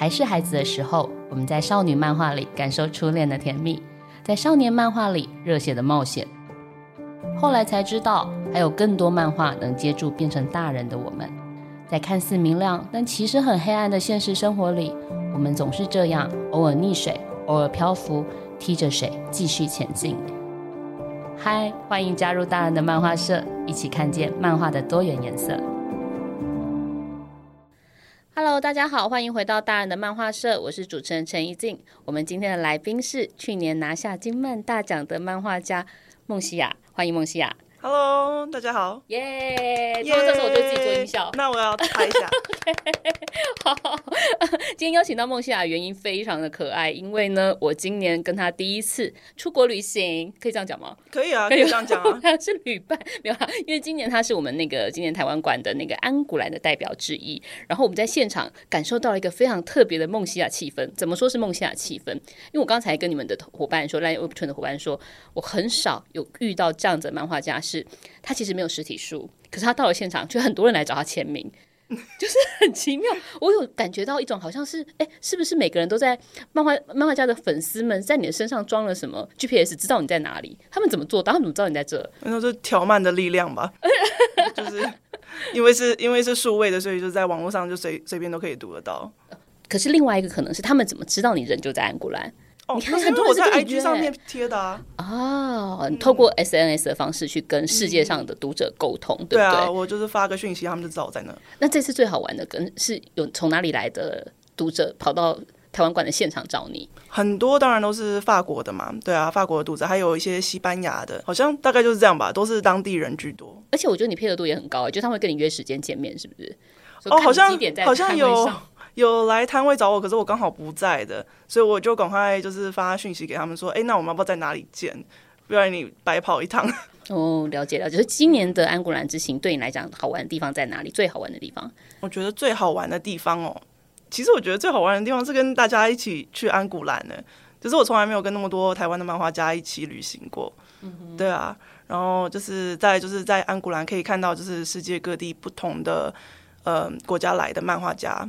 还是孩子的时候，我们在少女漫画里感受初恋的甜蜜，在少年漫画里热血的冒险。后来才知道，还有更多漫画能接住变成大人的我们。在看似明亮，但其实很黑暗的现实生活里，我们总是这样，偶尔溺水，偶尔漂浮，踢着水继续前进。嗨，欢迎加入大人的漫画社，一起看见漫画的多元颜色。Hello，大家好，欢迎回到大人的漫画社，我是主持人陈怡静。我们今天的来宾是去年拿下金漫大奖的漫画家孟西亚，欢迎孟西亚。Hello，大家好，耶！然后这时候我就自己做音效，那我要猜一下。好，今天邀请到孟西亚的原因非常的可爱，因为呢，我今年跟他第一次出国旅行，可以这样讲吗？可以啊，可以这样讲啊。他是旅伴，没有啊，因为今年他是我们那个今年台湾馆的那个安古兰的代表之一，然后我们在现场感受到了一个非常特别的孟西亚气氛。怎么说是孟西亚气氛？因为我刚才跟你们的伙伴说，LINE Webtoon 的伙伴说，我很少有遇到这样子的漫画家。是，他其实没有实体书，可是他到了现场，就很多人来找他签名，就是很奇妙。我有感觉到一种好像是，哎，是不是每个人都在漫画漫画家的粉丝们在你的身上装了什么 GPS，知道你在哪里？他们怎么做到？他们怎么知道你在这？那是条漫的力量吧？就是因为是因为是数位的，所以就在网络上就随随便都可以读得到。可是另外一个可能是，他们怎么知道你人就在安古兰？你看，很多我在 IG 上面贴的啊！哦，你透过 SNS 的方式去跟世界上的读者沟通，嗯、对不对？对啊，我就是发个讯息，他们就知道我在那。那这次最好玩的，跟是有从哪里来的读者跑到台湾馆的现场找你？很多当然都是法国的嘛，对啊，法国的读者，还有一些西班牙的，好像大概就是这样吧，都是当地人居多。而且我觉得你配合度也很高，就他们会跟你约时间见面，是不是？哦，好像好像有。有来摊位找我，可是我刚好不在的，所以我就赶快就是发讯息给他们说，哎、欸，那我们要不要在哪里见？不然你白跑一趟。哦，了解了，就是今年的安古兰之行对你来讲好玩的地方在哪里？最好玩的地方？我觉得最好玩的地方哦，其实我觉得最好玩的地方是跟大家一起去安古兰呢。就是我从来没有跟那么多台湾的漫画家一起旅行过。嗯，对啊，然后就是在就是在安古兰可以看到就是世界各地不同的呃国家来的漫画家。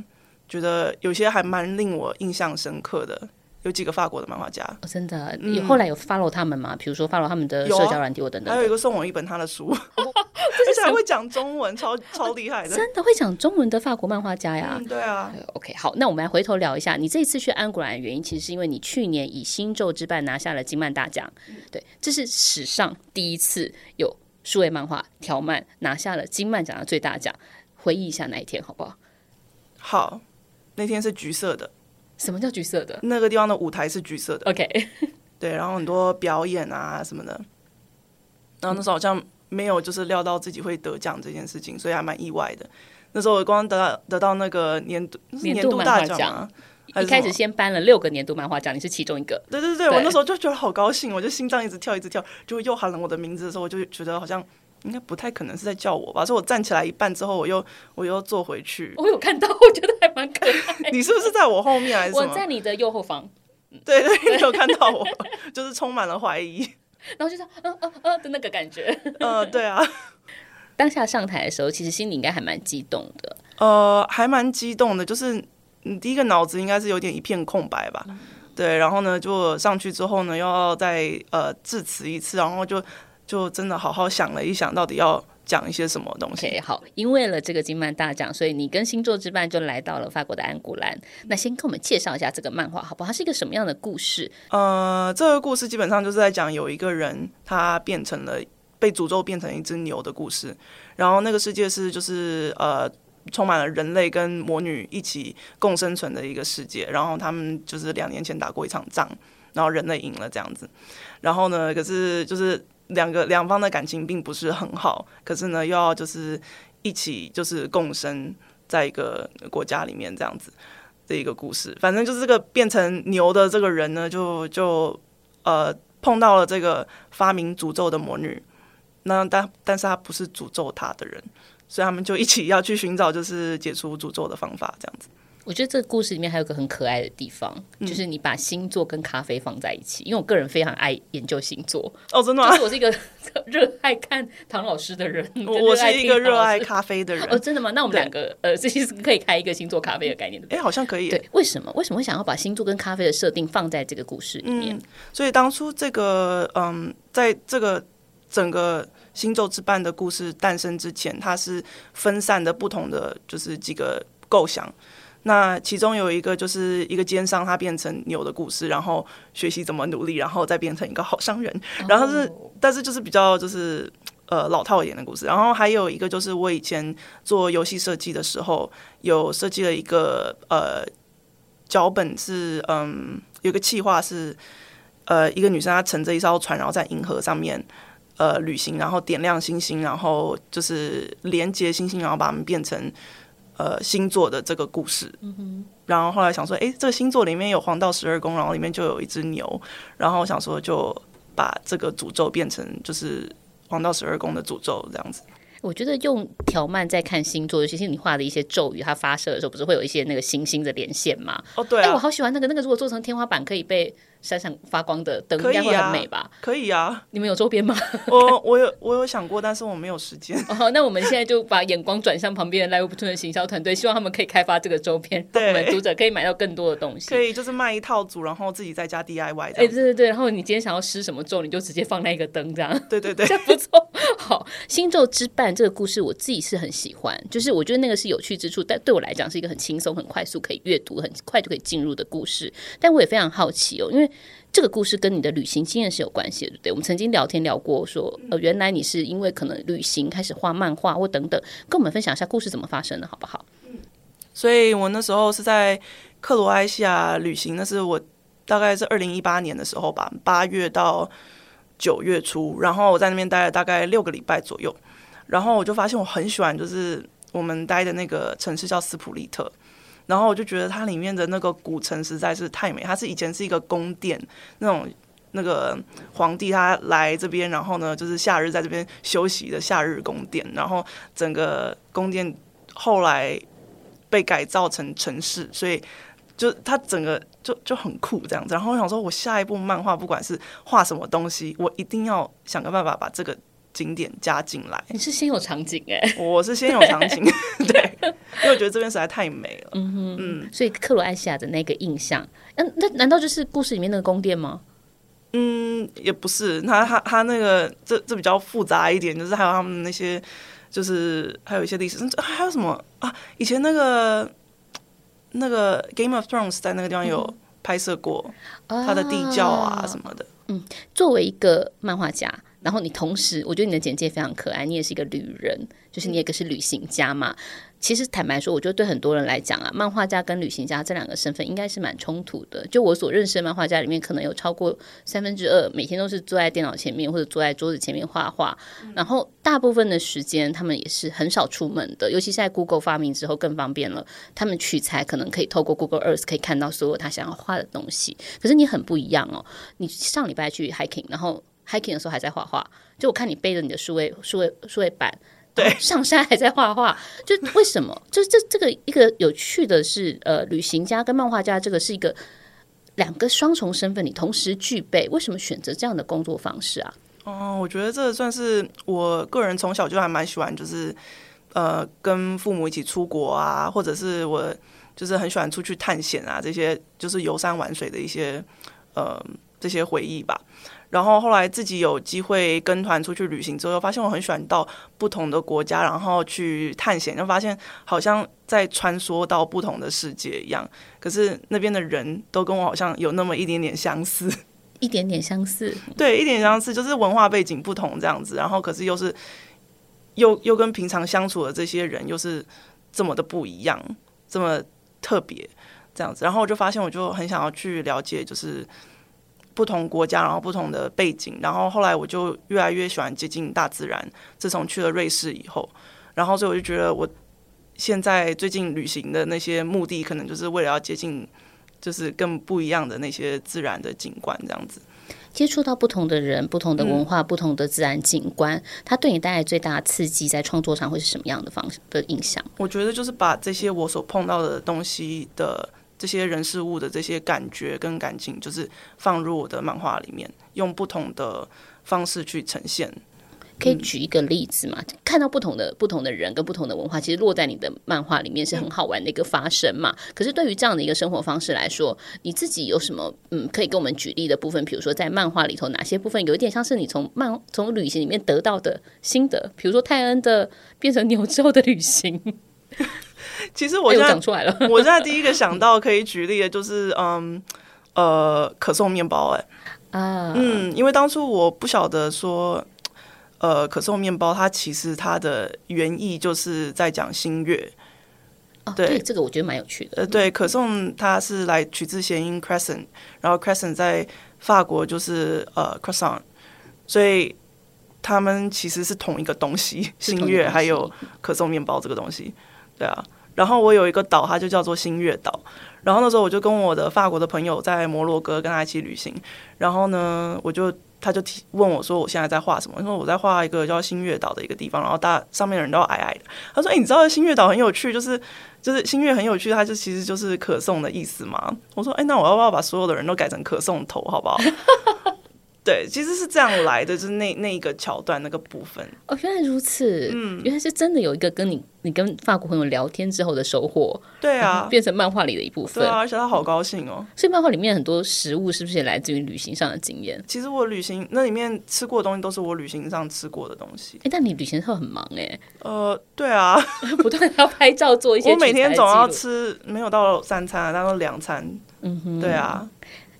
觉得有些还蛮令我印象深刻的，有几个法国的漫画家，哦、真的，你后来有 follow 他们吗？比如说 follow 他们的社交软体，我等等。还有一个送我一本他的书，哦、而且还会讲中文，超超厉害的，真的会讲中文的法国漫画家呀、嗯？对啊。OK，好，那我们来回头聊一下，你这一次去安古兰的原因，其实是因为你去年以《星宙之绊》拿下了金漫大奖，嗯、对，这是史上第一次有数位漫画条漫拿下了金漫奖的最大奖。回忆一下那一天，好不好？好。那天是橘色的，什么叫橘色的？那个地方的舞台是橘色的。OK，对，然后很多表演啊什么的，然后那时候好像没有就是料到自己会得奖这件事情，所以还蛮意外的。那时候我光得到得到那个年度年度大奖，一开始先颁了六个年度漫画奖，你是其中一个。对对对，对我那时候就觉得好高兴，我就心脏一直跳一直跳，就又喊了我的名字的时候，我就觉得好像。应该不太可能是在叫我吧？所以我站起来一半之后，我又我又坐回去。我有看到，我觉得还蛮可爱。你是不是在我后面还是？我在你的右后方。对对，你有看到我，就是充满了怀疑，然后就是嗯嗯嗯的那个感觉。呃，对啊。当下上台的时候，其实心里应该还蛮激动的。呃，还蛮激动的，就是你第一个脑子应该是有点一片空白吧？嗯、对，然后呢，就上去之后呢，又要再呃致辞一次，然后就。就真的好好想了一想，到底要讲一些什么东西。Okay, 好，因为了这个金曼大奖，所以你跟星座之伴就来到了法国的安古兰。那先跟我们介绍一下这个漫画，好不好？它是一个什么样的故事？呃，这个故事基本上就是在讲有一个人，他变成了被诅咒变成一只牛的故事。然后那个世界是就是呃充满了人类跟魔女一起共生存的一个世界。然后他们就是两年前打过一场仗，然后人类赢了这样子。然后呢，可是就是。两个两方的感情并不是很好，可是呢，又要就是一起就是共生在一个国家里面这样子的一个故事。反正就是这个变成牛的这个人呢，就就呃碰到了这个发明诅咒的魔女。那但但是他不是诅咒他的人，所以他们就一起要去寻找就是解除诅咒的方法，这样子。我觉得这个故事里面还有个很可爱的地方，嗯、就是你把星座跟咖啡放在一起。因为我个人非常爱研究星座哦，真的吗？就是我是一个 热爱看唐老师的人，我是一个热爱咖啡的人哦，真的吗？那我们两个呃，这些是可以开一个星座咖啡的概念的。哎，好像可以。对，为什么？为什么会想要把星座跟咖啡的设定放在这个故事里面？嗯、所以当初这个嗯，在这个整个星座之伴的故事诞生之前，它是分散的不同的，就是几个构想。那其中有一个就是一个奸商，他变成牛的故事，然后学习怎么努力，然后再变成一个好商人。然后是，oh. 但是就是比较就是呃老套一点的故事。然后还有一个就是我以前做游戏设计的时候，有设计了一个呃脚本是嗯有个企划是呃一个女生她乘着一艘船，然后在银河上面呃旅行，然后点亮星星，然后就是连接星星，然后把它们变成。呃，星座的这个故事，嗯哼，然后后来想说，哎，这个星座里面有黄道十二宫，然后里面就有一只牛，然后想说就把这个诅咒变成就是黄道十二宫的诅咒这样子。我觉得用条漫在看星座，尤其是你画的一些咒语，它发射的时候不是会有一些那个星星的连线吗？哦，对、啊，哎，我好喜欢那个那个，如果做成天花板可以被。闪闪发光的灯应该会很美吧？可以啊，你们有周边吗？我我有我有想过，但是我没有时间。哦，那我们现在就把眼光转向旁边的 LIVEWEBTOON 的行销团队，希望他们可以开发这个周边，让我们读者可以买到更多的东西。可以，就是卖一套组，然后自己在家 DIY。哎，对对对，然后你今天想要施什么咒，你就直接放那个灯，这样。对对对，这不错。好，星咒之伴这个故事，我自己是很喜欢，就是我觉得那个是有趣之处，但对我来讲是一个很轻松、很快速可以阅读、很快就可以进入的故事。但我也非常好奇哦，因为。这个故事跟你的旅行经验是有关系的，对不对？我们曾经聊天聊过说，说呃，原来你是因为可能旅行开始画漫画或等等，跟我们分享一下故事怎么发生的，好不好？所以我那时候是在克罗埃西亚旅行，那是我大概是二零一八年的时候吧，八月到九月初，然后我在那边待了大概六个礼拜左右，然后我就发现我很喜欢，就是我们待的那个城市叫斯普利特。然后我就觉得它里面的那个古城实在是太美，它是以前是一个宫殿，那种那个皇帝他来这边，然后呢就是夏日在这边休息的夏日宫殿，然后整个宫殿后来被改造成城市，所以就它整个就就很酷这样子。然后我想说，我下一部漫画不管是画什么东西，我一定要想个办法把这个。景点加进来，你是先有场景哎、我是先有场景，对，因为我觉得这边实在太美了，嗯哼嗯，所以克罗埃西亚的那个印象，嗯，那难道就是故事里面那个宫殿吗？嗯，也不是，他他他那个这这比较复杂一点，就是还有他们那些，就是还有一些历史，还有什么啊？以前那个那个 Game of Thrones 在那个地方有拍摄过他的地窖啊什么的，嗯，嗯，作为一个漫画家。然后你同时，我觉得你的简介非常可爱，你也是一个旅人，就是你也是旅行家嘛。其实坦白说，我觉得对很多人来讲啊，漫画家跟旅行家这两个身份应该是蛮冲突的。就我所认识的漫画家里面，可能有超过三分之二每天都是坐在电脑前面或者坐在桌子前面画画，然后大部分的时间他们也是很少出门的。尤其在 Google 发明之后更方便了，他们取材可能可以透过 Google Earth 可以看到所有他想要画的东西。可是你很不一样哦，你上礼拜去 hiking，然后。hiking 的时候还在画画，就我看你背着你的数位数位数位板，对，上山还在画画，就为什么？就这这个一个有趣的是，呃，旅行家跟漫画家这个是一个两个双重身份，你同时具备，为什么选择这样的工作方式啊？哦，我觉得这算是我个人从小就还蛮喜欢，就是呃，跟父母一起出国啊，或者是我就是很喜欢出去探险啊，这些就是游山玩水的一些呃这些回忆吧。然后后来自己有机会跟团出去旅行之后，发现我很喜欢到不同的国家，然后去探险，就发现好像在穿梭到不同的世界一样。可是那边的人都跟我好像有那么一点点相似，一点点相似，对，一点点相似，就是文化背景不同这样子。然后可是又是又又跟平常相处的这些人又是这么的不一样，这么特别这样子。然后我就发现，我就很想要去了解，就是。不同国家，然后不同的背景，然后后来我就越来越喜欢接近大自然。自从去了瑞士以后，然后所以我就觉得，我现在最近旅行的那些目的，可能就是为了要接近，就是更不一样的那些自然的景观这样子。接触到不同的人、不同的文化、嗯、不同的自然景观，它对你带来最大的刺激，在创作上会是什么样的方式的影响？我觉得就是把这些我所碰到的东西的这些人事物的这些感觉跟感情，就是放入我的漫画里面，用不同的方式去呈现。可以举一个例子嘛？看到不同的不同的人跟不同的文化，其实落在你的漫画里面是很好玩的一个发生嘛。可是对于这样的一个生活方式来说，你自己有什么嗯可以给我们举例的部分？比如说在漫画里头哪些部分有一点像是你从漫从旅行里面得到的心得？比如说泰恩的变成牛之后的旅行。其实我现在讲出来了，我现在第一个想到可以举例的就是嗯呃可颂面包哎、欸、啊嗯，因为当初我不晓得说。呃，可颂面包它其实它的原意就是在讲新月。哦，对，这个我觉得蛮有趣的。呃，对，可颂它是来取自谐音 crescent，然后 crescent 在法国就是呃 croissant，所以他们其实是同一个东西，新月还有可颂面包这个东西。对啊，然后我有一个岛，它就叫做新月岛。然后那时候我就跟我的法国的朋友在摩洛哥跟他一起旅行，然后呢，我就。他就提问我说：“我现在在画什么？”他说：“我在画一个叫新月岛的一个地方，然后大上面的人都矮矮的。”他说：“哎、你知道新月岛很有趣，就是就是新月很有趣，它就其实就是可颂的意思嘛。”我说：“哎、那我要不要把所有的人都改成可颂头，好不好？”对，其实是这样来的，就是那那一个桥段那个部分。哦，原来如此，嗯，原来是真的有一个跟你你跟法国朋友聊天之后的收获。对啊，变成漫画里的一部分。对啊，而且他好高兴哦。所以漫画里面很多食物是不是也来自于旅行上的经验？其实我旅行那里面吃过的东西都是我旅行上吃过的东西。哎，但你旅行的时候很忙哎。呃，对啊，不断要拍照做一些。我每天总要吃，没有到三餐，但都两餐。嗯哼，对啊。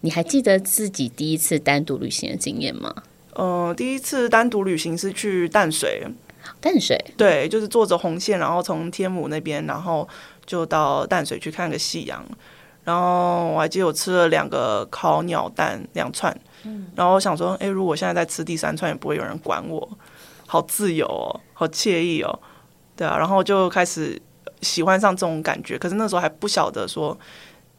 你还记得自己第一次单独旅行的经验吗？呃，第一次单独旅行是去淡水，淡水，对，就是坐着红线，然后从天母那边，然后就到淡水去看个夕阳。然后我还记得我吃了两个烤鸟蛋两串，嗯，然后我想说，哎，如果现在再吃第三串，也不会有人管我，好自由哦，好惬意哦，对啊，然后就开始喜欢上这种感觉。可是那时候还不晓得说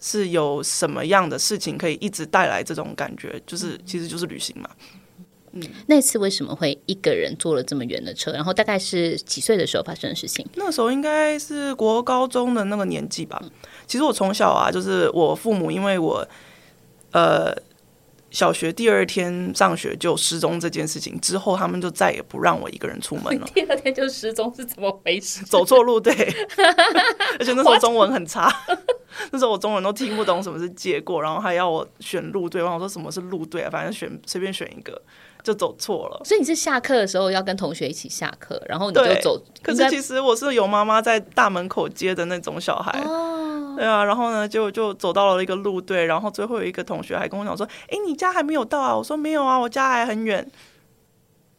是有什么样的事情可以一直带来这种感觉，就是其实就是旅行嘛。嗯，那次为什么会一个人坐了这么远的车？然后大概是几岁的时候发生的事情？那时候应该是国高中的那个年纪吧。其实我从小啊，就是我父母因为我呃小学第二天上学就失踪这件事情之后，他们就再也不让我一个人出门了。第二天就失踪是怎么回事？走错路，对。而且那时候 中文很差，那时候我中文都听不懂什么是借过，然后还要我选路队，我说什么是路队啊？反正选随便选一个。就走错了，所以你是下课的时候要跟同学一起下课，然后你就走。可是其实我是有妈妈在大门口接的那种小孩，哦、对啊，然后呢就就走到了一个路队，然后最后有一个同学还跟我讲说：“哎，你家还没有到啊？”我说：“没有啊，我家还很远，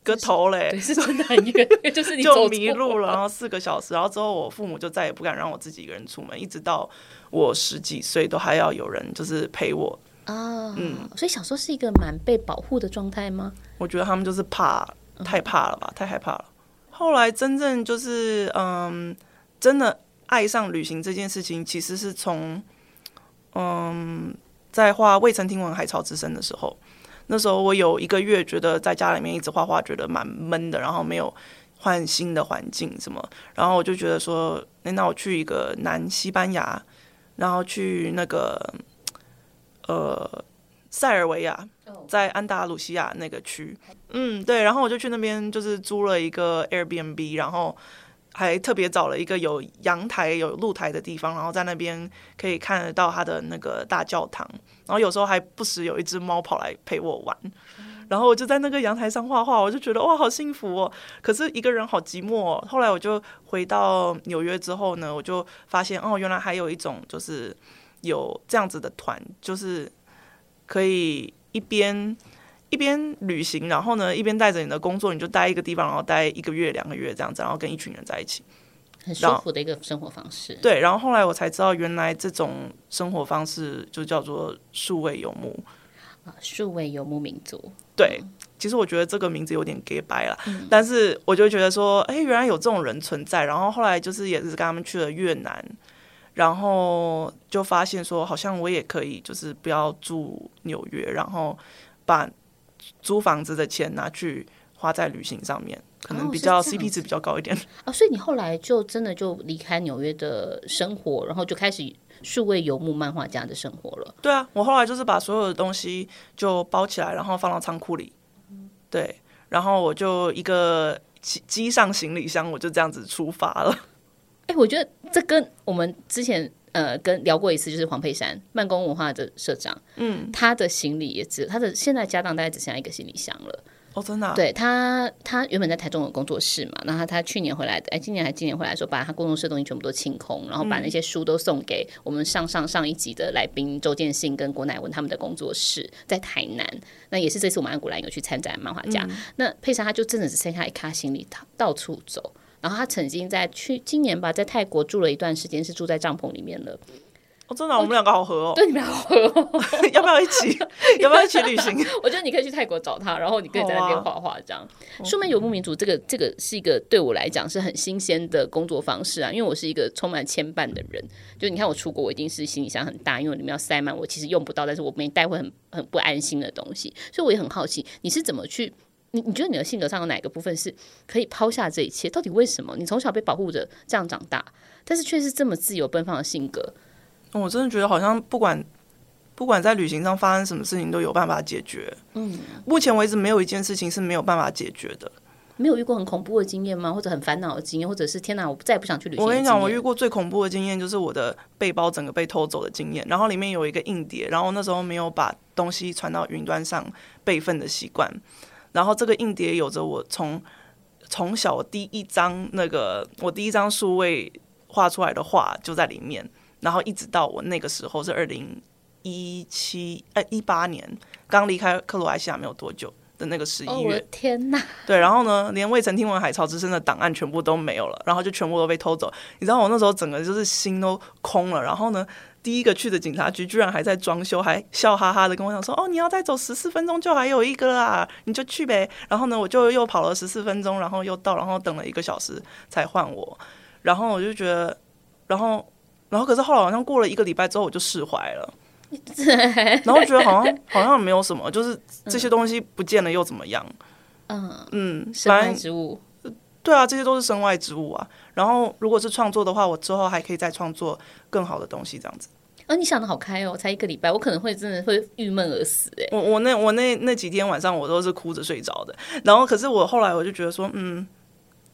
个头嘞，是真的很远，就是你 就迷路了，然后四个小时，然后之后我父母就再也不敢让我自己一个人出门，一直到我十几岁都还要有人就是陪我。”啊，oh, 嗯，所以小时候是一个蛮被保护的状态吗？我觉得他们就是怕，太怕了吧，太害怕了。后来真正就是，嗯，真的爱上旅行这件事情，其实是从，嗯，在画《未曾听闻海潮之声》的时候，那时候我有一个月觉得在家里面一直画画，觉得蛮闷的，然后没有换新的环境什么，然后我就觉得说，那我去一个南西班牙，然后去那个。呃，塞尔维亚在安达鲁西亚那个区，嗯，对，然后我就去那边，就是租了一个 Airbnb，然后还特别找了一个有阳台、有露台的地方，然后在那边可以看得到他的那个大教堂，然后有时候还不时有一只猫跑来陪我玩，然后我就在那个阳台上画画，我就觉得哇，好幸福哦！可是一个人好寂寞哦。后来我就回到纽约之后呢，我就发现哦，原来还有一种就是。有这样子的团，就是可以一边一边旅行，然后呢，一边带着你的工作，你就待一个地方，然后待一个月、两个月这样子，然后跟一群人在一起，很舒服的一个生活方式。对，然后后来我才知道，原来这种生活方式就叫做数位游牧啊，数位游牧民族。对，其实我觉得这个名字有点假掰了，嗯、但是我就觉得说，哎，原来有这种人存在。然后后来就是也是跟他们去了越南。然后就发现说，好像我也可以，就是不要住纽约，然后把租房子的钱拿去花在旅行上面，可能比较 CP 值比较高一点。哦，哦，所以你后来就真的就离开纽约的生活，然后就开始数位游牧漫画家的生活了。对啊，我后来就是把所有的东西就包起来，然后放到仓库里。对，然后我就一个机上行李箱，我就这样子出发了。哎，我觉得这跟我们之前呃跟聊过一次，就是黄佩珊慢工文化的社长，嗯，他的行李也只他的现在家当大概只剩下一个行李箱了。哦，真的、啊？对他，他原本在台中有工作室嘛，然后他去年回来，哎，今年还今年回来的时候，把他工作室的东西全部都清空，然后把那些书都送给我们上上上一集的来宾周建信跟郭乃文他们的工作室，在台南。那也是这次我们安古兰有去参展漫画家。嗯、那佩珊他就真的只剩下一卡行李，他到处走。然后他曾经在去今年吧，在泰国住了一段时间，是住在帐篷里面的。哦，真的、啊，我们两个好合哦。对，你们好合哦。要不要一起？要不要一起旅行？我觉得你可以去泰国找他，然后你可以在那边画画，这样。说明游牧民族，这个这个是一个对我来讲是很新鲜的工作方式啊，因为我是一个充满牵绊的人。就你看我出国，我一定是行李箱很大，因为里面要塞满我其实用不到，但是我没带会很很不安心的东西。所以我也很好奇，你是怎么去？你你觉得你的性格上有哪个部分是可以抛下这一切？到底为什么？你从小被保护着这样长大，但是却是这么自由奔放的性格？我真的觉得好像不管不管在旅行上发生什么事情都有办法解决。嗯，目前为止没有一件事情是没有办法解决的。没有遇过很恐怖的经验吗？或者很烦恼的经验，或者是天哪，我再也不想去旅行。我跟你讲，我遇过最恐怖的经验就是我的背包整个被偷走的经验，然后里面有一个硬碟，然后那时候没有把东西传到云端上备份的习惯，然后这个硬碟有着我从从小第一张那个我第一张数位画出来的画就在里面。然后一直到我那个时候是二零一七呃一八年刚离开克罗埃西亚没有多久的那个十一月，天哪！对，然后呢，连未曾听闻海潮之声的档案全部都没有了，然后就全部都被偷走。你知道我那时候整个就是心都空了。然后呢，第一个去的警察局居然还在装修，还笑哈哈的跟我讲说：“哦，你要再走十四分钟就还有一个啦，你就去呗。”然后呢，我就又跑了十四分钟，然后又到，然后等了一个小时才换我。然后我就觉得，然后。然后，可是后来好像过了一个礼拜之后，我就释怀了。然后觉得好像好像没有什么，就是这些东西不见了又怎么样？嗯嗯，身外之物。对啊，这些都是身外之物啊。然后，如果是创作的话，我之后还可以再创作更好的东西，这样子。啊，你想的好开哦！才一个礼拜，我可能会真的会郁闷而死哎。我我那我那那几天晚上我都是哭着睡着的。然后，可是我后来我就觉得说，嗯，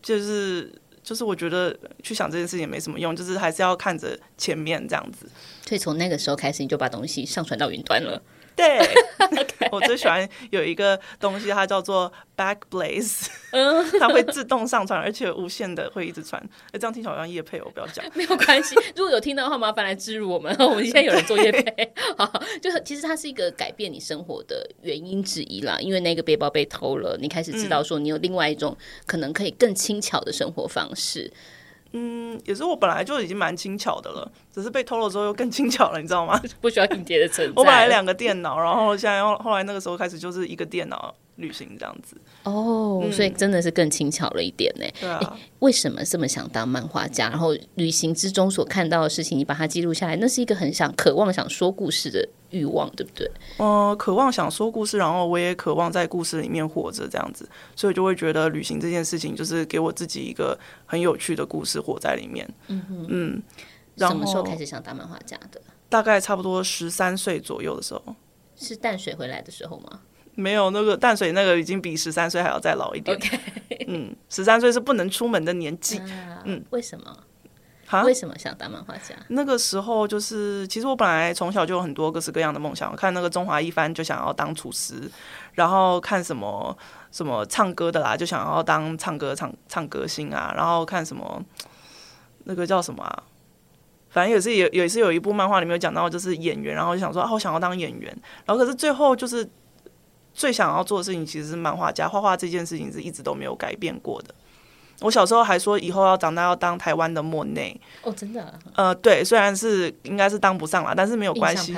就是。就是我觉得去想这件事情也没什么用，就是还是要看着前面这样子。所以从那个时候开始，你就把东西上传到云端了。对 我最喜欢有一个东西，它叫做 Backblaze，它会自动上传，而且无限的会一直传。哎，这样听起来好像夜配，我不要讲，没有关系。如果有听到的话，麻烦来置入我们。我们现在有人做夜配，好，就是其实它是一个改变你生活的原因之一啦。因为那个背包被偷了，你开始知道说你有另外一种可能可以更轻巧的生活方式。嗯，也是我本来就已经蛮轻巧的了，只是被偷了之后又更轻巧了，你知道吗？不需要硬碟的存在。我本来两个电脑，然后现在后后来那个时候开始就是一个电脑。旅行这样子哦，所以真的是更轻巧了一点呢。对啊，为什么这么想当漫画家？然后旅行之中所看到的事情，你把它记录下来，那是一个很想、渴望想说故事的欲望，对不对？呃，渴望想说故事，然后我也渴望在故事里面活着，这样子，所以我就会觉得旅行这件事情就是给我自己一个很有趣的故事活在里面。嗯哼嗯，什么时候开始想当漫画家的？大概差不多十三岁左右的时候，是淡水回来的时候吗？没有那个淡水那个已经比十三岁还要再老一点。Okay. 嗯，十三岁是不能出门的年纪。啊、嗯，为什么？为什么想当漫画家？那个时候就是，其实我本来从小就有很多各式各样的梦想。看那个中华一番就想要当厨师，然后看什么什么唱歌的啦，就想要当唱歌唱唱歌星啊。然后看什么那个叫什么啊？反正也是有也是有一部漫画里面有讲到，就是演员，然后就想说啊，我想要当演员。然后可是最后就是。最想要做的事情其实是漫画家，画画这件事情是一直都没有改变过的。我小时候还说以后要长大要当台湾的莫内哦，真的？呃，对，虽然是应该是当不上啦，但是没有关系。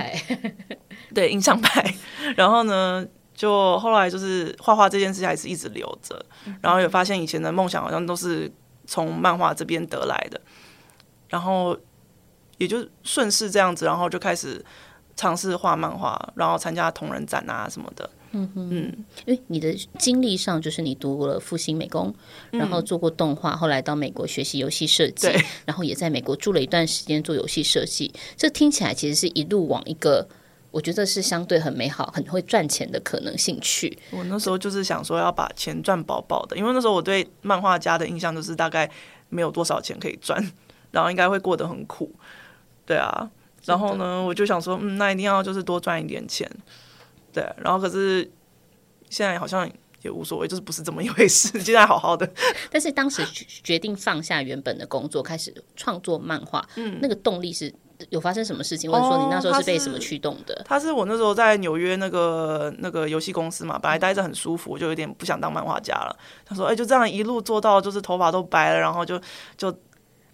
对，印象派。然后呢，就后来就是画画这件事情还是一直留着，然后也发现以前的梦想好像都是从漫画这边得来的，然后也就顺势这样子，然后就开始尝试画漫画，然后参加同人展啊什么的。嗯哼嗯，因为你的经历上就是你读了复兴美工，嗯、然后做过动画，后来到美国学习游戏设计，然后也在美国住了一段时间做游戏设计。这听起来其实是一路往一个我觉得是相对很美好、很会赚钱的可能性去。我那时候就是想说要把钱赚饱饱的，因为那时候我对漫画家的印象就是大概没有多少钱可以赚，然后应该会过得很苦。对啊，然后呢，我就想说，嗯，那一定要就是多赚一点钱。对，然后可是现在好像也无所谓，就是不是这么一回事。现在好好的，但是当时决定放下原本的工作，开始创作漫画，嗯，那个动力是有发生什么事情？或者说你那时候是被什么驱动的？哦，他是，他是我那时候在纽约那个那个游戏公司嘛，本来待着很舒服，就有点不想当漫画家了。他说：“哎，就这样一路做到就是头发都白了，然后就就。”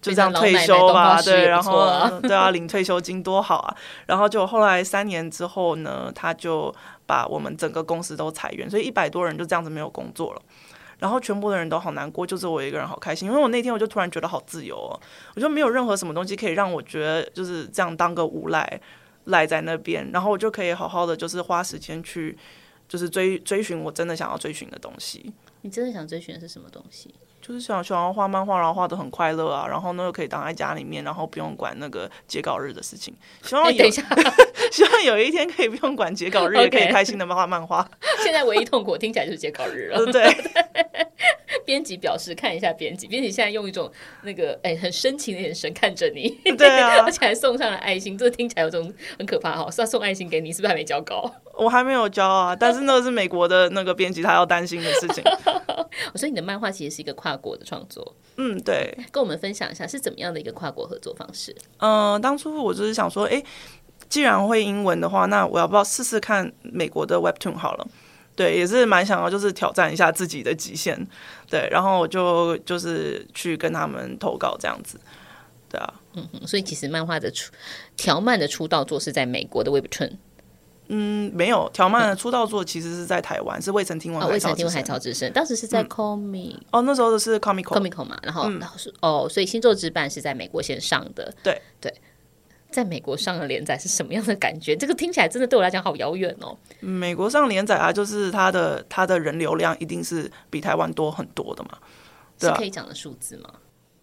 就这样退休吧，奶奶对，然后对啊，领退休金多好啊！然后就后来三年之后呢，他就把我们整个公司都裁员，所以一百多人就这样子没有工作了。然后全部的人都好难过，就是我一个人好开心，因为我那天我就突然觉得好自由哦，我就没有任何什么东西可以让我觉得就是这样当个无赖赖在那边，然后我就可以好好的就是花时间去就是追追寻我真的想要追寻的东西。你真的想追寻的是什么东西？就是想喜欢画漫画，然后画的很快乐啊，然后呢又可以当在家里面，然后不用管那个截稿日的事情。希望等一下 希望有一天可以不用管截稿日，也可以开心的画漫画。现在唯一痛苦听起来就是截稿日了。对。编辑表示看一下编辑，编辑现在用一种那个哎、欸、很深情的眼神看着你，对啊，而且还送上了爱心，这听起来有种很可怕哈。是要送爱心给你，是不是还没交稿？我还没有交啊，但是那个是美国的那个编辑，他要担心的事情。我说你的漫画其实是一个跨国的创作，嗯，对，跟我们分享一下是怎么样的一个跨国合作方式？嗯、呃，当初我就是想说，哎、欸，既然会英文的话，那我要不要试试看美国的 Webtoon 好了？对，也是蛮想要就是挑战一下自己的极限，对，然后我就就是去跟他们投稿这样子，对啊，嗯，所以其实漫画的出条漫的出道作是在美国的 Webtoon。嗯，没有，条漫的出道作其实是在台湾，是未曾听闻，未曾听闻海潮之声，当时是在 Comic，哦，那时候的是 Comic，Comic 嘛，然后然后是哦，所以星座之绊是在美国先上的，对对，在美国上的连载是什么样的感觉？这个听起来真的对我来讲好遥远哦。美国上连载啊，就是它的它的人流量一定是比台湾多很多的嘛，是可以讲的数字吗？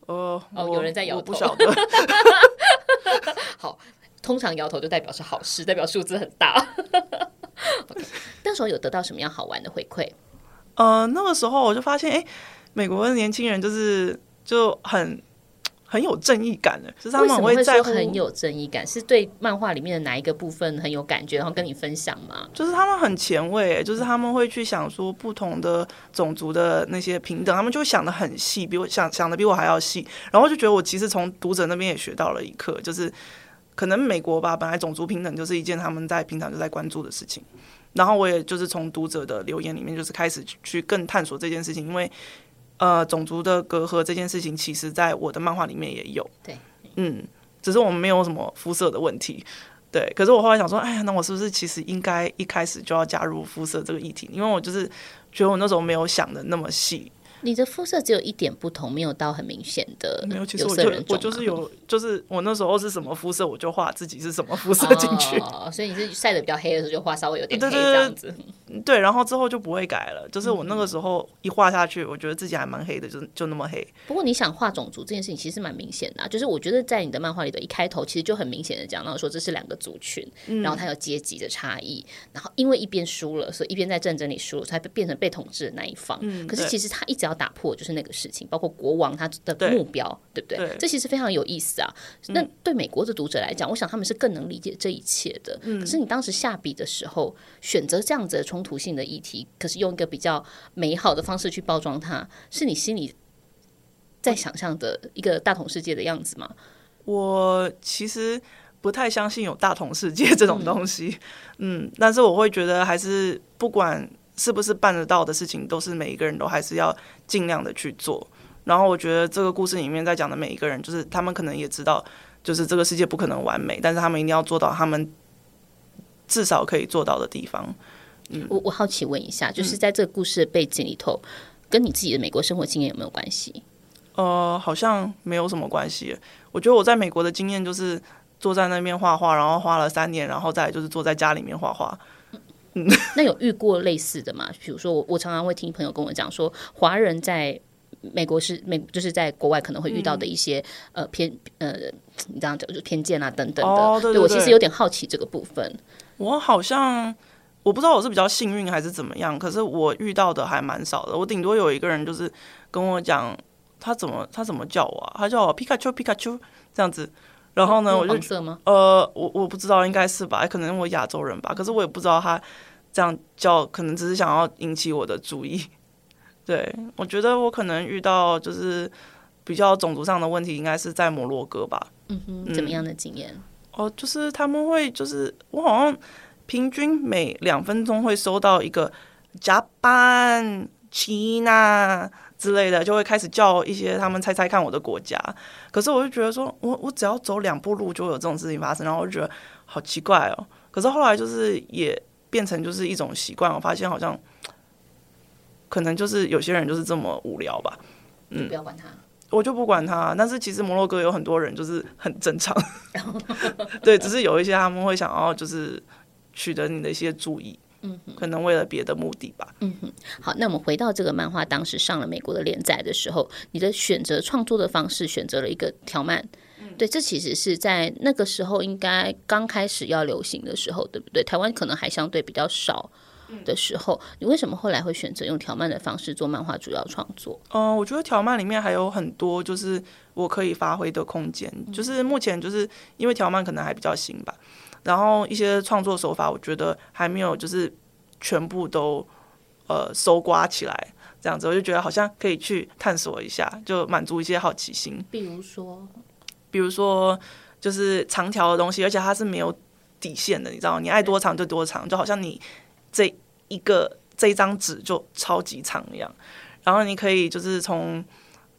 呃，哦，有人在摇头，不晓得。好。通常摇头就代表是好事，代表数字很大。okay, 那时候有得到什么样好玩的回馈？呃，那个时候我就发现，哎，美国的年轻人就是就很很有正义感的，就是他们会在乎，很有正义感，是对漫画里面的哪一个部分很有感觉，然后跟你分享吗？就是他们很前卫，就是他们会去想说不同的种族的那些平等，他们就想的很细，比我想想的比我还要细，然后就觉得我其实从读者那边也学到了一课，就是。可能美国吧，本来种族平等就是一件他们在平常就在关注的事情，然后我也就是从读者的留言里面就是开始去更探索这件事情，因为呃种族的隔阂这件事情，其实在我的漫画里面也有，对，嗯，只是我们没有什么肤色的问题，对，可是我后来想说，哎呀，那我是不是其实应该一开始就要加入肤色这个议题？因为我就是觉得我那时候没有想的那么细。你的肤色只有一点不同，没有到很明显的。没有，其实我就我就是有，就是我那时候是什么肤色，我就画自己是什么肤色进去。哦，所以你是晒的比较黑的时候，就画稍微有点黑这样子。对，然后之后就不会改了。就是我那个时候一画下去，我觉得自己还蛮黑的，就就那么黑。不过你想画种族这件事情，其实蛮明显的啊。就是我觉得在你的漫画里的一开头，其实就很明显的讲到说，这是两个族群，然后它有阶级的差异，然后因为一边输了，所以一边在战争里输了，才变成被统治的那一方。可是其实他一直要打破，就是那个。事情包括国王他的目标，对，对不对？对，这其实非常有意思啊。那对美国的读者来讲，嗯、我想他们是更能理解这一切的。嗯、可是你当时下笔的时候，选择这样子的冲突性的议题，可是用一个比较美好的方式去包装它，是你心里在想象的一个大同世界的样子吗？我其实不太相信有大同世界这种东西。嗯，嗯，但是我会觉得，还是不管。是不是办得到的事情，都是每一个人都还是要尽量的去做。然后我觉得这个故事里面在讲的每一个人，就是他们可能也知道，就是这个世界不可能完美，但是他们一定要做到他们至少可以做到的地方。嗯，我我好奇问一下，就是在这个故事的背景里头，嗯、跟你自己的美国生活经验有没有关系？呃，好像没有什么关系。我觉得我在美国的经验就是坐在那边画画，然后画了三年，然后再就是坐在家里面画画。嗯，那有遇过类似的吗？比如说我，我常常会听朋友跟我讲说，华人在美国是美，就是在国外可能会遇到的一些、嗯、呃偏呃，你这样讲就是偏见啊等等的。对我其实有点好奇这个部分。我好像我不知道我是比较幸运还是怎么样，可是我遇到的还蛮少的。我顶多有一个人就是跟我讲，他怎么他怎么叫我、啊？他叫我皮卡丘皮卡丘这样子。然后呢，哦、我就色吗？呃，我我不知道，应该是吧？可能我亚洲人吧。可是我也不知道他这样叫，可能只是想要引起我的注意。对，我觉得我可能遇到就是比较种族上的问题，应该是在摩洛哥吧。嗯哼，怎么样的经验？嗯、哦，就是他们会，就是我好像平均每两分钟会收到一个 Japan China。之类的就会开始叫一些他们猜猜看我的国家，可是我就觉得说我我只要走两步路就有这种事情发生，然后我就觉得好奇怪哦。可是后来就是也变成就是一种习惯，我发现好像可能就是有些人就是这么无聊吧。嗯，不要管他，我就不管他。但是其实摩洛哥有很多人就是很正常，对，只是有一些他们会想要就是取得你的一些注意。嗯，可能为了别的目的吧。嗯哼，好，那我们回到这个漫画，当时上了美国的连载的时候，你的选择创作的方式选择了一个条漫。嗯，对，这其实是在那个时候应该刚开始要流行的时候，对不对？台湾可能还相对比较少的时候，你为什么后来会选择用条漫的方式做漫画主要创作？嗯、呃，我觉得条漫里面还有很多就是我可以发挥的空间，就是目前就是因为条漫可能还比较新吧。然后一些创作手法，我觉得还没有就是全部都呃搜刮起来，这样子我就觉得好像可以去探索一下，就满足一些好奇心。比如说，比如说就是长条的东西，而且它是没有底线的，你知道，你爱多长就多长，就好像你这一个这一张纸就超级长一样。然后你可以就是从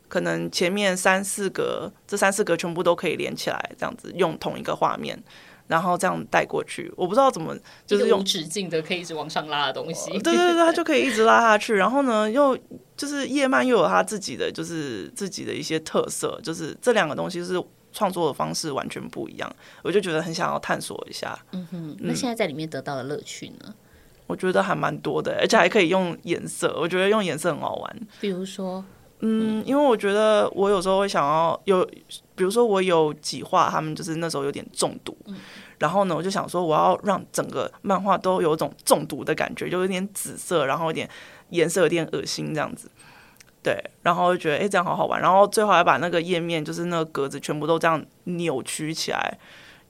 可能前面三四格，这三四格全部都可以连起来，这样子用同一个画面。然后这样带过去，我不知道怎么就是用无止境的可以一直往上拉的东西。对对对，它就可以一直拉下去。然后呢，又就是叶曼又有它自己的就是自己的一些特色，就是这两个东西是创作的方式完全不一样。我就觉得很想要探索一下。嗯哼，那现在在里面得到的乐趣呢？我觉得还蛮多的，而且还可以用颜色。我觉得用颜色很好玩。比如说，嗯，因为我觉得我有时候会想要有。比如说我有几画，他们就是那时候有点中毒，嗯，然后呢，我就想说我要让整个漫画都有一种中毒的感觉，就有点紫色，然后有点颜色有点恶心这样子，对，然后就觉得哎这样好好玩，然后最后还把那个页面就是那个格子全部都这样扭曲起来，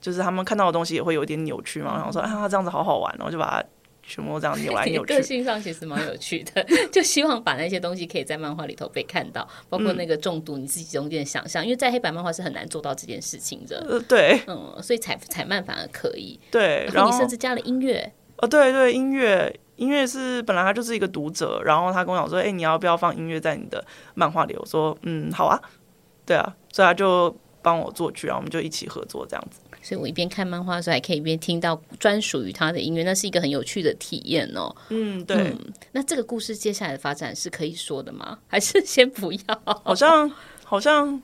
就是他们看到的东西也会有点扭曲嘛，然后说啊这样子好好玩，然后就把它。全部这样扭来 扭去，个性上其实蛮有趣的，就希望把那些东西可以在漫画里头被看到，包括那个中毒，你自己有点想象，因为在黑白漫画是很难做到这件事情的。呃，对，嗯，所以彩彩漫反而可以。对，然后你甚至加了音乐。哦，对对，音乐，音乐是本来他就是一个读者，然后他跟我讲说，哎，你要不要放音乐在你的漫画里？我说，嗯，好啊，对啊，所以他就帮我做曲，然后我们就一起合作这样子。所以我一边看漫画的时候，还可以一边听到专属于他的音乐，那是一个很有趣的体验哦。嗯，对。嗯，那这个故事接下来的发展是可以说的吗？还是先不要？好像好像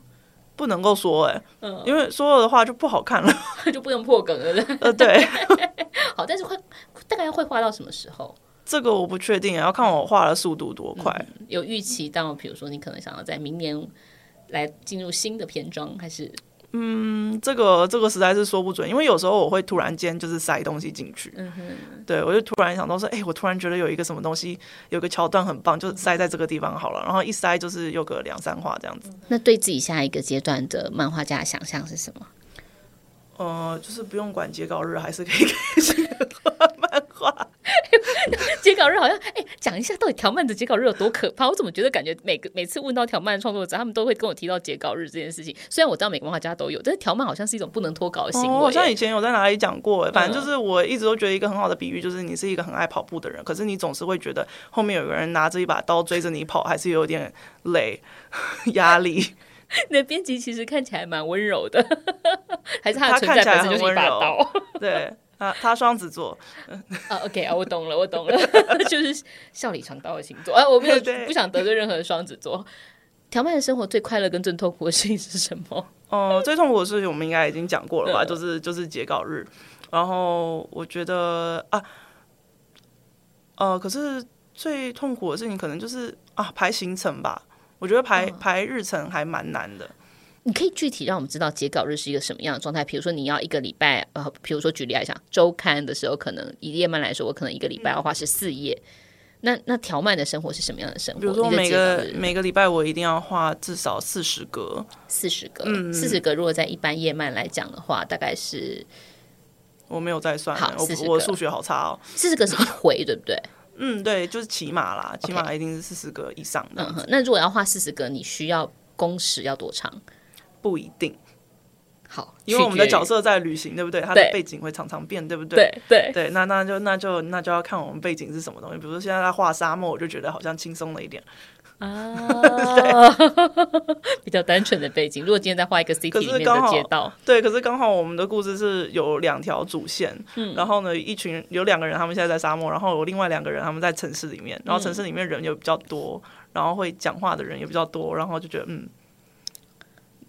不能够说哎，嗯，因为说了的话就不好看了，就不能破梗了。呃，对。好，但是会大概会画到什么时候？这个我不确定，要看我画的速度多快。嗯，有预期到，比如说你可能想要在明年来进入新的篇章，还是？嗯，这个这个实在是说不准，因为有时候我会突然间就是塞东西进去，嗯哼，对，我就突然想到说，哎，我突然觉得有一个什么东西，有个桥段很棒，就塞在这个地方好了，然后一塞就是有个两三画这样子。那对自己下一个阶段的漫画家的想象是什么？呃，就是不用管截稿日，还是可以开心的画漫画。截稿日好像哎，讲一下到底条漫的截稿日有多可怕？我怎么觉得感觉每个每次问到条漫创作者，他们都会跟我提到截稿日这件事情。虽然我知道每个漫画家都有，但是条漫好像是一种不能脱稿的行为。我好像以前有在哪里讲过，反正就是我一直都觉得一个很好的比喻，就是你是一个很爱跑步的人，可是你总是会觉得后面有个人拿着一把刀追着你跑，还是有点累、压力。你的编辑其实看起来蛮温柔的，还是他，他看起来很温柔？对。他他双子座啊，OK 啊，我懂了，我懂了，就是笑里藏刀的星座啊，我没有不想得罪任何的双子座。条漫的生活最快乐跟最痛苦的事情是什么？哦、呃，最痛苦的事情我们应该已经讲过了吧？就是就是截稿日，然后我觉得啊，呃，可是最痛苦的事情可能就是啊，排行程吧。我觉得排、哦、排日程还蛮难的。你可以具体让我们知道截稿日是一个什么样的状态？比如说你要一个礼拜，呃，比如说举例来讲，周刊的时候，可能以页漫来说，我可能一个礼拜要画十四页。嗯、那那条漫的生活是什么样的生活？比如说每个每个礼拜我一定要画至少四十格，四十格，嗯，四十格。如果在一般页漫来讲的话，大概是我没有在算，好，我我数学好差哦。四十格是一回，对不对？嗯，对，就是起码啦，起码一定是四十格以上的。嗯，那如果要画四十格，你需要工时要多长？不一定，好，因为我们的角色在旅行，对不对？它的背景会常常变，对不对？对对对，那那就那就那就要看我们背景是什么东西。比如说现在在画沙漠，我就觉得好像轻松了一点啊，对，比较单纯的背景。如果今天再画一个 city 里面的街道，对，可是刚好我们的故事是有两条主线，嗯，然后呢，一群有两个人，他们现在在沙漠，然后有另外两个人，他们在城市里面，然后城市里面人又比较多，然后会讲话的人也比较多，然后就觉得嗯。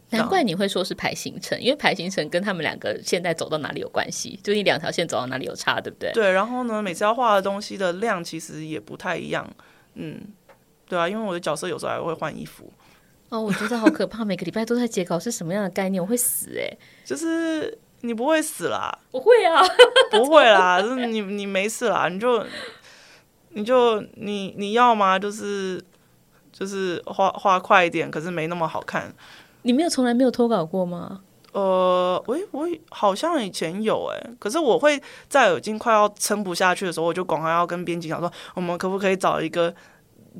难怪你会说是排行程，因为排行程跟他们两个现在走到哪里有关系，就你两条线走到哪里有差，对不对？对，然后呢，每次要画的东西的量其实也不太一样，嗯，对啊，因为我的角色有时候还会换衣服。哦，我觉得好可怕，每个礼拜都在截稿是什么样的概念？我会死哎、欸！就是你不会死啦，我会啊，不会啦，就是你你没事啦，你就你就你你要吗？就是就是画画快一点，可是没那么好看。你没有从来没有脱稿过吗？呃，我我好像以前有哎，可是我会在已经快要撑不下去的时候，我就赶快要跟编辑讲说，我们可不可以找一个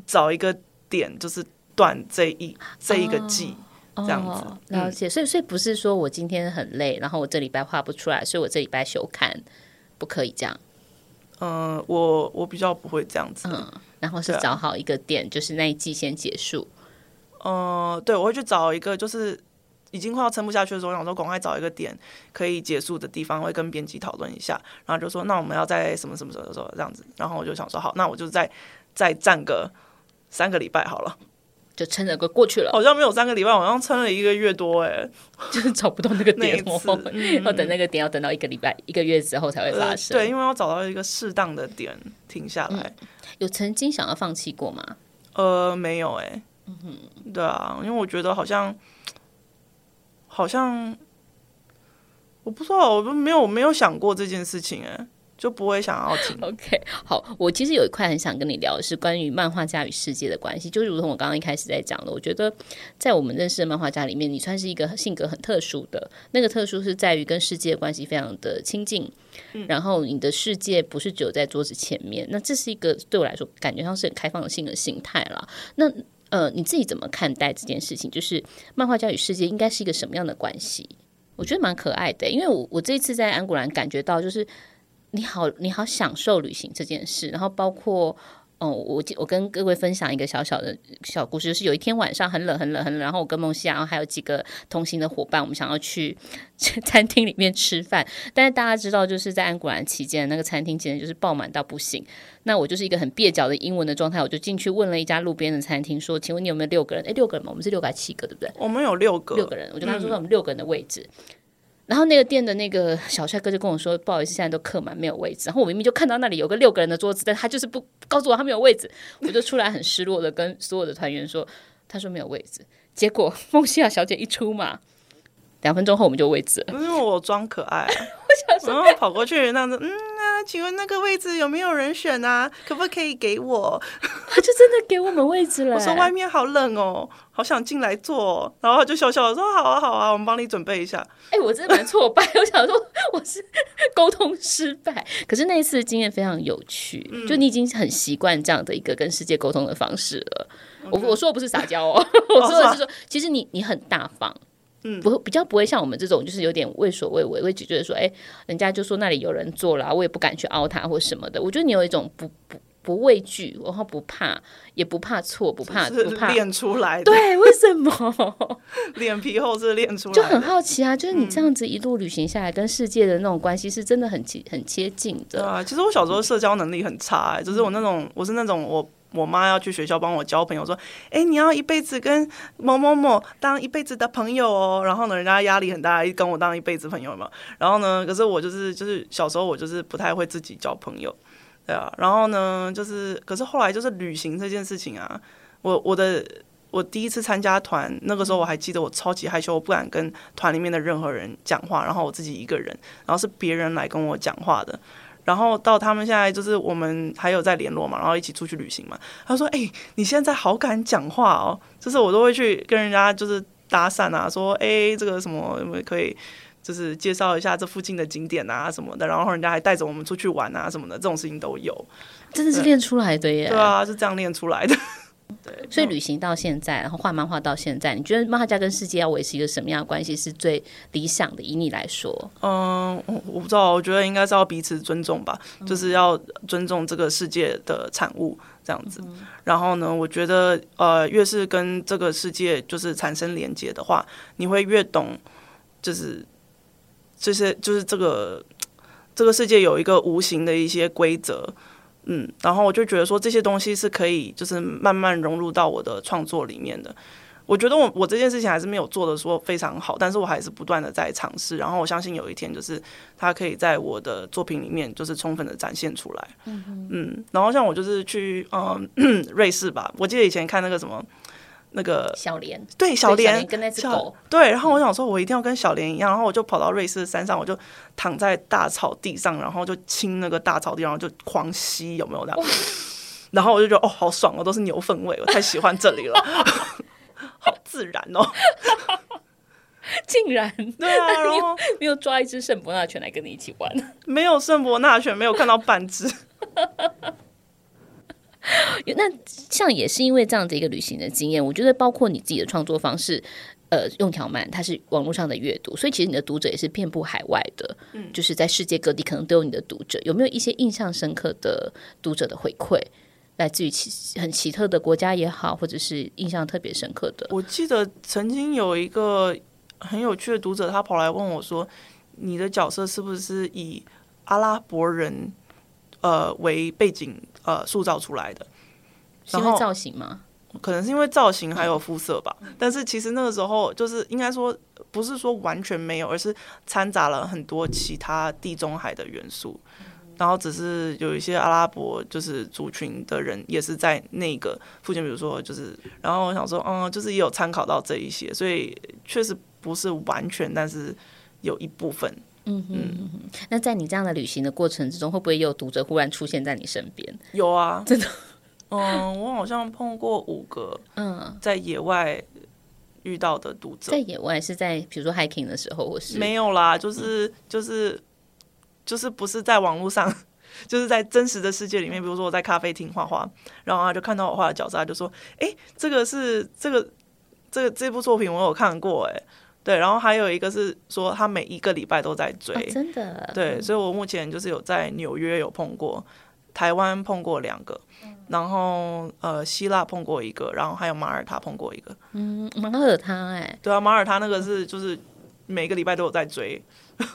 找一个点，就是断这一这一个季、哦、这样子。哦、了解，所以所以不是说我今天很累，然后我这礼拜画不出来，所以我这礼拜休刊，不可以这样。嗯、呃，我我比较不会这样子。嗯，然后是找好一个点，就是那一季先结束。嗯、呃，对，我会去找一个，就是已经快要撑不下去的时候，我想说赶快找一个点可以结束的地方，会跟编辑讨论一下，然后就说那我们要在什么什么时候的时候这样子，然后我就想说好，那我就再再站个三个礼拜好了，就撑着个过去了，好像没有三个礼拜，好像撑了一个月多哎，就是找不到那个点，要等那个点要等到一个礼拜一个月之后才会发生，呃，对，因为要找到一个适当的点停下来。嗯、有曾经想要放弃过吗？呃，没有哎。嗯哼，对啊，因为我觉得好像，好像，我不知道，我都没有没有想过这件事情，哎，就不会想要听。OK，好，我其实有一块很想跟你聊的是关于漫画家与世界的关系，就如同我刚刚一开始在讲的，我觉得在我们认识的漫画家里面，你算是一个性格很特殊的，那个特殊是在于跟世界的关系非常的亲近，嗯，然后你的世界不是只有在桌子前面，那这是一个对我来说感觉上是很开放性的心态啦。那呃，你自己怎么看待这件事情？就是漫画家与世界应该是一个什么样的关系？我觉得蛮可爱的，因为我我这一次在安古兰感觉到，就是你好，你好享受旅行这件事，然后包括。哦，我我跟各位分享一个小小的小故事，就是有一天晚上很冷很冷很冷，然后我跟梦西亚，然后还有几个同行的伙伴，我们想要去餐厅里面吃饭，但是大家知道，就是在安古兰期间，那个餐厅简直就是爆满到不行。那我就是一个很蹩脚的英文的状态，我就进去问了一家路边的餐厅，说：“请问你有没有六个人？”哎，六个人吗？我们是六个还是七个？对不对？我们有六个，六个人。我就跟他说说我们六个人的位置。嗯然后那个店的那个小帅哥就跟我说：“不好意思，现在都客满，没有位置。”然后我明明就看到那里有个六个人的桌子，但他就是不告诉我他没有位置，我就出来很失落的跟所有的团员说：“他说没有位置。”结果梦西亚小姐一出马，两分钟后我们就位置了。因为我装可爱，我想说，然后跑过去那样子，嗯啊，请问那个位置有没有人选啊？可不可以给我？他 就真的给我们位置了。我说外面好冷哦，好想进来坐。然后他就笑笑的说：“好啊，好啊，我们帮你准备一下。”哎，我真的蛮挫败，我想说我是 沟通失败。可是那一次的经验非常有趣，嗯、就你已经很习惯这样的一个跟世界沟通的方式了。我我说的不是撒娇哦，我说的是说，其实你你很大方。嗯，不会比较不会像我们这种，就是有点畏首畏尾，会觉得说，哎，人家就说那里有人做了，我也不敢去凹他或什么的。我觉得你有一种不不不畏惧，然后不怕，也不怕错，不怕不怕练出来的。对，为什么？脸皮厚是练出来的。就很好奇啊，就是你这样子一路旅行下来，跟世界的那种关系是真的很很接近的。对啊，其实我小时候社交能力很差，哎，就是我那种，我是那种我。我妈要去学校帮我交朋友，说：“哎，你要一辈子跟某某某当一辈子的朋友哦。”然后呢，人家压力很大，跟我当一辈子朋友嘛。然后呢，可是我就是就是小时候我就是不太会自己交朋友，对啊，然后呢，就是可是后来就是旅行这件事情啊，我我的我第一次参加团，那个时候我还记得我超级害羞，我不敢跟团里面的任何人讲话，然后我自己一个人，然后是别人来跟我讲话的。然后到他们现在就是我们还有在联络嘛，然后一起出去旅行嘛。他说：“哎、欸，你现在好敢讲话哦！”就是我都会去跟人家就是搭讪啊，说：“哎、欸，这个什么可以，就是介绍一下这附近的景点啊什么的。”然后人家还带着我们出去玩啊什么的，这种事情都有。真的是练出来的耶！对啊，是这样练出来的。对，所以旅行到现在，然后画漫画到现在，你觉得漫画家跟世界要维持一个什么样的关系是最理想的？以你来说，嗯，我不知道，我觉得应该是要彼此尊重吧，嗯、就是要尊重这个世界的产物这样子。嗯、然后呢，我觉得呃，越是跟这个世界就是产生连接的话，你会越懂，就是这些就是这个这个世界有一个无形的一些规则。嗯，然后我就觉得说这些东西是可以，就是慢慢融入到我的创作里面的。我觉得我我这件事情还是没有做的说非常好，但是我还是不断的在尝试。然后我相信有一天，就是它可以在我的作品里面，就是充分的展现出来。嗯嗯，然后像我就是去嗯瑞士吧，我记得以前看那个什么。那个小莲，对小莲。跟那只狗，对，然后我想说，我一定要跟小莲一样，然后我就跑到瑞士的山上，我就躺在大草地上，然后就亲那个大草地，然后就狂吸，有没有这样？然后我就觉得哦，好爽哦，都是牛粪味，我太喜欢这里了，好自然哦，竟然。对啊，然后没有抓一只圣伯纳犬来跟你一起玩，没有圣伯纳犬，没有看到半只。那像也是因为这样的一个旅行的经验，我觉得包括你自己的创作方式，呃，用条漫，它是网络上的阅读，所以其实你的读者也是遍布海外的，嗯，就是在世界各地可能都有你的读者。有没有一些印象深刻的读者的回馈，来自于奇很奇特的国家也好，或者是印象特别深刻的？我记得曾经有一个很有趣的读者，他跑来问我说：“你的角色是不是以阿拉伯人呃为背景？”呃，塑造出来的，是因为造型吗？可能是因为造型还有肤色吧。嗯、但是其实那个时候就是应该说不是说完全没有，而是掺杂了很多其他地中海的元素。嗯、然后只是有一些阿拉伯就是族群的人也是在那个附近，比如说就是，然后我想说，嗯，就是也有参考到这一些，所以确实不是完全，但是有一部分。嗯哼，那在你这样的旅行的过程之中，会不会有读者忽然出现在你身边？有啊，真的。嗯，我好像碰过五个。嗯，在野外遇到的读者，在野外是在比如说 hiking 的时候，或是没有啦，就是就是就是不是在网络上，就是在真实的世界里面。比如说我在咖啡厅画画，然后他就看到我画的角色，他就说：“哎，这个是这个这个这部作品我有看过。”哎。对，然后还有一个是说他每一个礼拜都在追，哦、真的。对，所以我目前就是有在纽约有碰过，台湾碰过两个，嗯、然后呃希腊碰过一个，然后还有马耳他碰过一个。嗯，马耳他哎。对啊，马耳他那个是就是每个礼拜都有在追。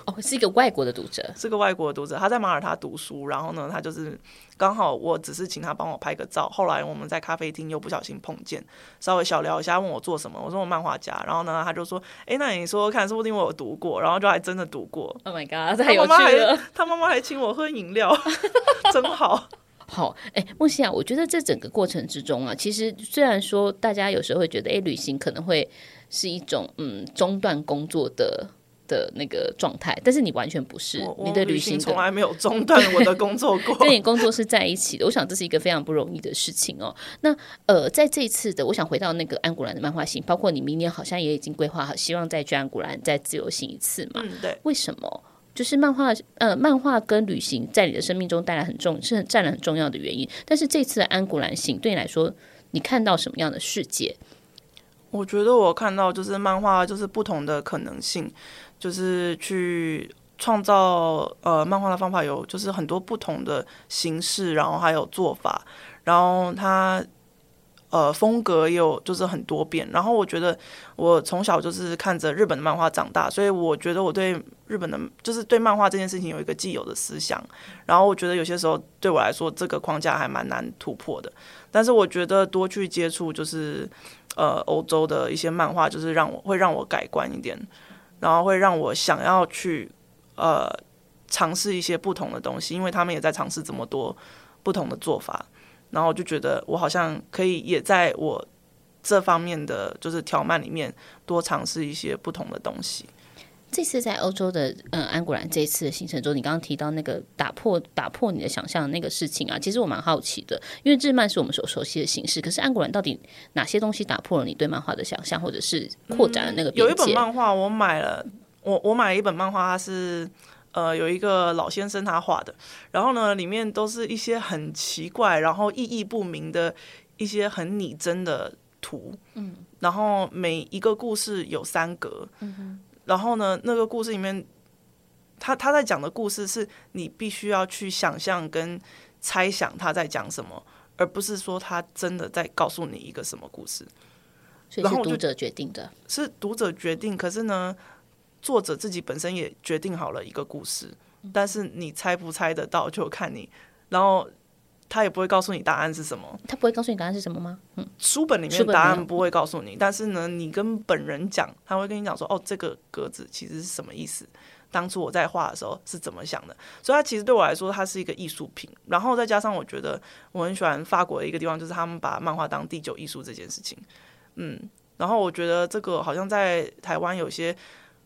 哦，是一个外国的读者，是个外国的读者，他在马耳他读书，然后呢，他就是刚好我只是请他帮我拍个照，后来我们在咖啡厅又不小心碰见，稍微小聊一下，问我做什么，我说我漫画家，然后呢，他就说，哎，那你说说看，说不定我有读过，然后就还真的读过。Oh my god，太有趣了！他妈妈还请我喝饮料，真好。好，哎，孟西啊，我觉得这整个过程之中啊，其实虽然说大家有时候会觉得，哎，旅行可能会是一种嗯中断工作的。的那个状态，但是你完全不是，你的旅行从来没有中断我的工作过，跟你工作是在一起的。我想这是一个非常不容易的事情哦。那呃，在这一次的，我想回到那个安古兰的漫画行，包括你明年好像也已经规划好，希望再去安古兰再自由行一次嘛？嗯，对。为什么？就是漫画呃，漫画跟旅行在你的生命中带来很重，是很占了很重要的原因。但是这次的安古兰行对你来说，你看到什么样的世界？我觉得我看到就是漫画，就是不同的可能性。就是去创造呃漫画的方法有，就是很多不同的形式，然后还有做法，然后它呃风格也有就是很多变。然后我觉得我从小就是看着日本的漫画长大，所以我觉得我对日本的就是对漫画这件事情有一个既有的思想。然后我觉得有些时候对我来说这个框架还蛮难突破的，但是我觉得多去接触就是呃欧洲的一些漫画，就是让我会让我改观一点。然后会让我想要去，呃，尝试一些不同的东西，因为他们也在尝试这么多不同的做法，然后我就觉得我好像可以也在我这方面的就是条漫里面多尝试一些不同的东西。这次在欧洲的嗯安古兰这一次的行程中，你刚刚提到那个打破打破你的想象的那个事情啊，其实我蛮好奇的，因为日漫是我们所熟悉的形式，可是安古兰到底哪些东西打破了你对漫画的想象，或者是扩展了那个？有一本漫画我买了，我我买了一本漫画，它是呃有一个老先生他画的，然后呢里面都是一些很奇怪，然后意义不明的一些很拟真的图，嗯，然后每一个故事有三格，嗯哼。然后呢，那个故事里面，他他在讲的故事是你必须要去想象跟猜想他在讲什么，而不是说他真的在告诉你一个什么故事。所以是读者决定的，是读者决定。可是呢，作者自己本身也决定好了一个故事，但是你猜不猜得到就看你。然后。他也不会告诉你答案是什么。他不会告诉你答案是什么吗？嗯，书本里面答案不会告诉你，但是呢，你跟本人讲，他会跟你讲说，哦，这个格子其实是什么意思？当初我在画的时候是怎么想的？所以，他其实对我来说，它是一个艺术品。然后再加上，我觉得我很喜欢法国的一个地方，就是他们把漫画当第九艺术这件事情。嗯，然后我觉得这个好像在台湾有些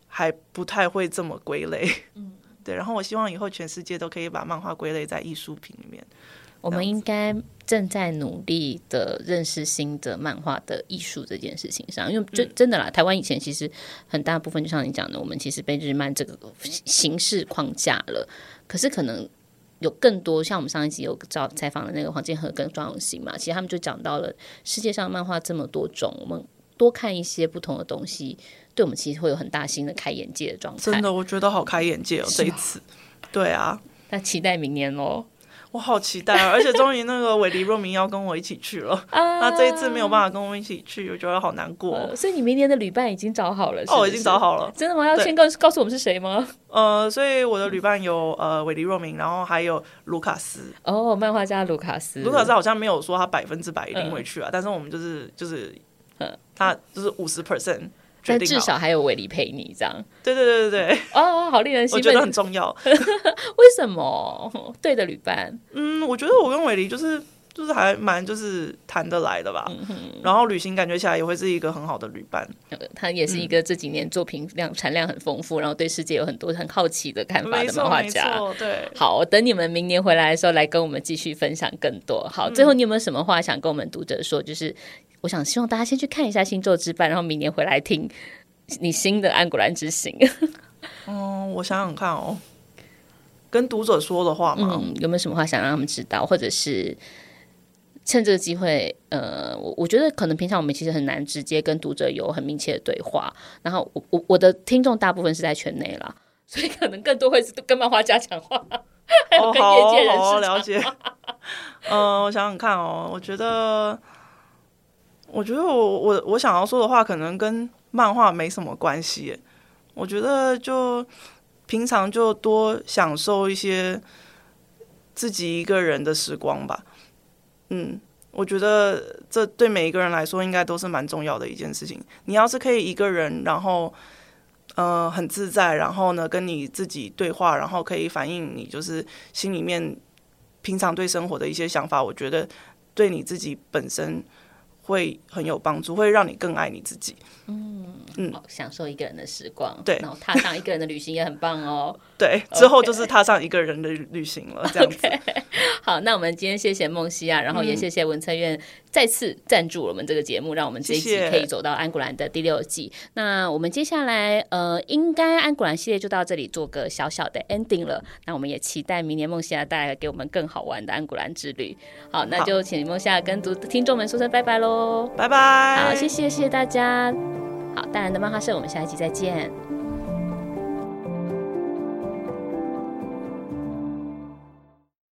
还不太会这么归类。嗯，对。然后我希望以后全世界都可以把漫画归类在艺术品里面。我们应该正在努力的认识新的漫画的艺术这件事情上，因为真真的啦，台湾以前其实很大部分就像你讲的，我们其实被日漫这个形式框架了。可是可能有更多，像我们上一集有找采访的那个黄建和跟庄永新嘛，其实他们就讲到了世界上漫画这么多种，我们多看一些不同的东西，对我们其实会有很大新的开眼界的状态。真的，我觉得好开眼界哦，这一次。对啊，那期待明年喽。我好期待啊！而且终于那个韦迪若明要跟我一起去了，那这一次没有办法跟我一起去，我觉得好难过。呃、所以你明年的旅伴已经找好了？哦，已经找好了。真的吗？要先告告诉我们是谁吗？呃，所以我的旅伴有呃韦迪若明，然后还有卢卡斯。哦，漫画家卢卡斯。卢卡斯好像没有说他百分之百一定会去啊，嗯、但是我们就是就是，他就是五十 percent。但至少还有伟黎陪你这样，对对对对对，哦，好令人兴奋，我觉得很重要。为什么？对的旅伴，嗯，我觉得我跟伟黎就是就是还蛮就是谈得来的吧。嗯、然后旅行感觉起来也会是一个很好的旅伴。他也是一个这几年作品量产量很丰富，然后对世界有很多很好奇的看法的漫画家。对，好，等你们明年回来的时候来跟我们继续分享更多。好，最后你有没有什么话想跟我们读者说？就是。我想希望大家先去看一下《星座之伴》，然后明年回来听你新的《安古兰之行》。嗯，我想想看哦，跟读者说的话嘛、嗯，有没有什么话想让他们知道，或者是趁这个机会？呃，我我觉得可能平常我们其实很难直接跟读者有很密切的对话。然后我我我的听众大部分是在圈内啦，所以可能更多会是跟漫画家讲话，还有跟业界人士、了解。嗯、呃，我想想看哦，我觉得。我觉得我我我想要说的话，可能跟漫画没什么关系。我觉得就平常就多享受一些自己一个人的时光吧。嗯，我觉得这对每一个人来说应该都是蛮重要的一件事情。你要是可以一个人，然后、呃、很自在，然后呢跟你自己对话，然后可以反映你就是心里面平常对生活的一些想法，我觉得对你自己本身。会很有帮助，会让你更爱你自己。嗯嗯，嗯享受一个人的时光，对，然后踏上一个人的旅行也很棒哦。对，之后就是踏上一个人的旅行了，这样子。Okay. 好，那我们今天谢谢梦溪啊，然后也谢谢文策院再次赞助我们这个节目，嗯、让我们这一集可以走到安古兰的第六季。谢谢。那我们接下来呃，应该安古兰系列就到这里做个小小的 ending 了。那我们也期待明年梦溪啊带来给我们更好玩的安古兰之旅。好，那就请孟西亚跟读听众们说声拜拜喽，拜拜。好，谢谢谢谢大家。好，大人的漫画社，我们下一集再见。